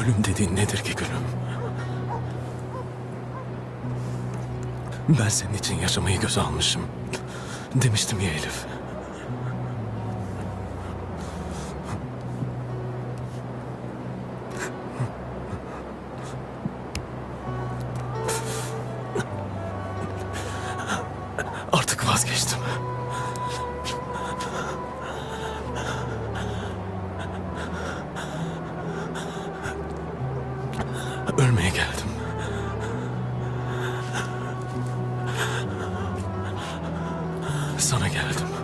Ölüm dediğin nedir ki gülüm? Ben senin için yaşamayı göze almışım. Demiştim ya Elif. Artık vazgeçtim. Ölmeye geldim. Sana geldim.